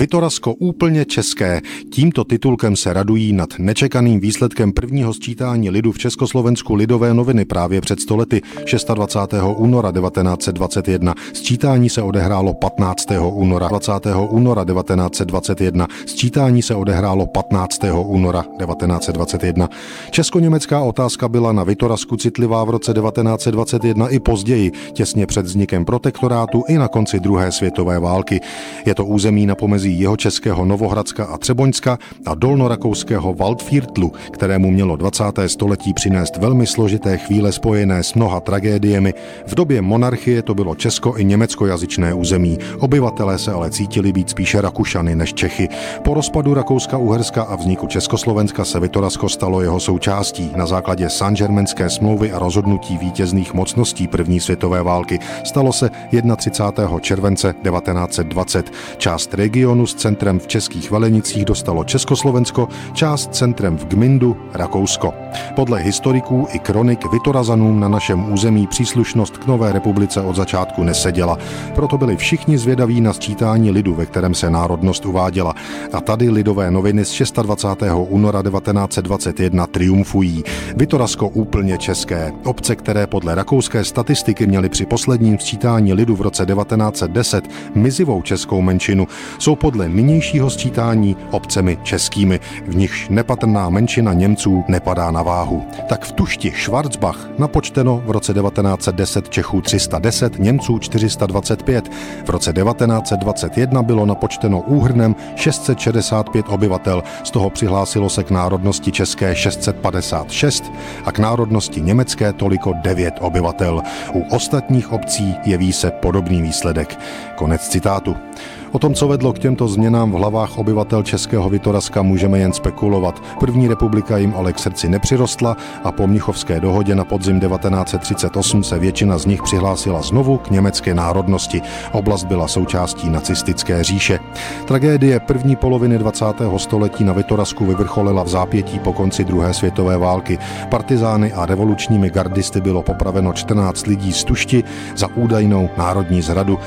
Vitorasko úplně české. Tímto titulkem se radují nad nečekaným výsledkem prvního sčítání lidu v Československu lidové noviny právě před stolety 26. února 1921. Sčítání se odehrálo 15. února 20. února 1921. Sčítání se odehrálo 15. února 1921. Česko-německá otázka byla na Vitorasku citlivá v roce 1921 i později, těsně před vznikem protektorátu i na konci druhé světové války. Je to území na pomezí pomezí jeho českého Novohradska a Třeboňska a dolnorakouského Waldviertlu, kterému mělo 20. století přinést velmi složité chvíle spojené s mnoha tragédiemi. V době monarchie to bylo česko i německojazyčné území. Obyvatelé se ale cítili být spíše Rakušany než Čechy. Po rozpadu Rakouska-Uherska a vzniku Československa se Vitorasko stalo jeho součástí. Na základě Saint-Germainské smlouvy a rozhodnutí vítězných mocností první světové války stalo se 31. července 1920. Část regionu regionu s centrem v českých Valenicích dostalo Československo, část centrem v Gmindu Rakousko. Podle historiků i kronik Vitorazanům na našem území příslušnost k nové republice od začátku neseděla. Proto byli všichni zvědaví na sčítání lidu, ve kterém se národnost uváděla. A tady lidové noviny z 26. února 1921 triumfují. Vitorazko úplně české. Obce, které podle rakouské statistiky měly při posledním sčítání lidu v roce 1910 mizivou českou menšinu, jsou podle nynějšího sčítání obcemi českými, v nichž nepatrná menšina Němců nepadá na váhu. Tak v Tušti Schwarzbach napočteno v roce 1910 Čechů 310, Němců 425. V roce 1921 bylo napočteno úhrnem 665 obyvatel, z toho přihlásilo se k národnosti české 656 a k národnosti německé toliko 9 obyvatel. U ostatních obcí jeví se podobný výsledek. Konec citátu. O tom, co vedlo k těmto změnám v hlavách obyvatel Českého Vitoraska, můžeme jen spekulovat. První republika jim ale k srdci nepřirostla a po Mnichovské dohodě na podzim 1938 se většina z nich přihlásila znovu k německé národnosti. Oblast byla součástí nacistické říše. Tragédie první poloviny 20. století na Vitorasku vyvrcholila v zápětí po konci druhé světové války. Partizány a revolučními gardisty bylo popraveno 14 lidí z Tušti za údajnou národní zradu.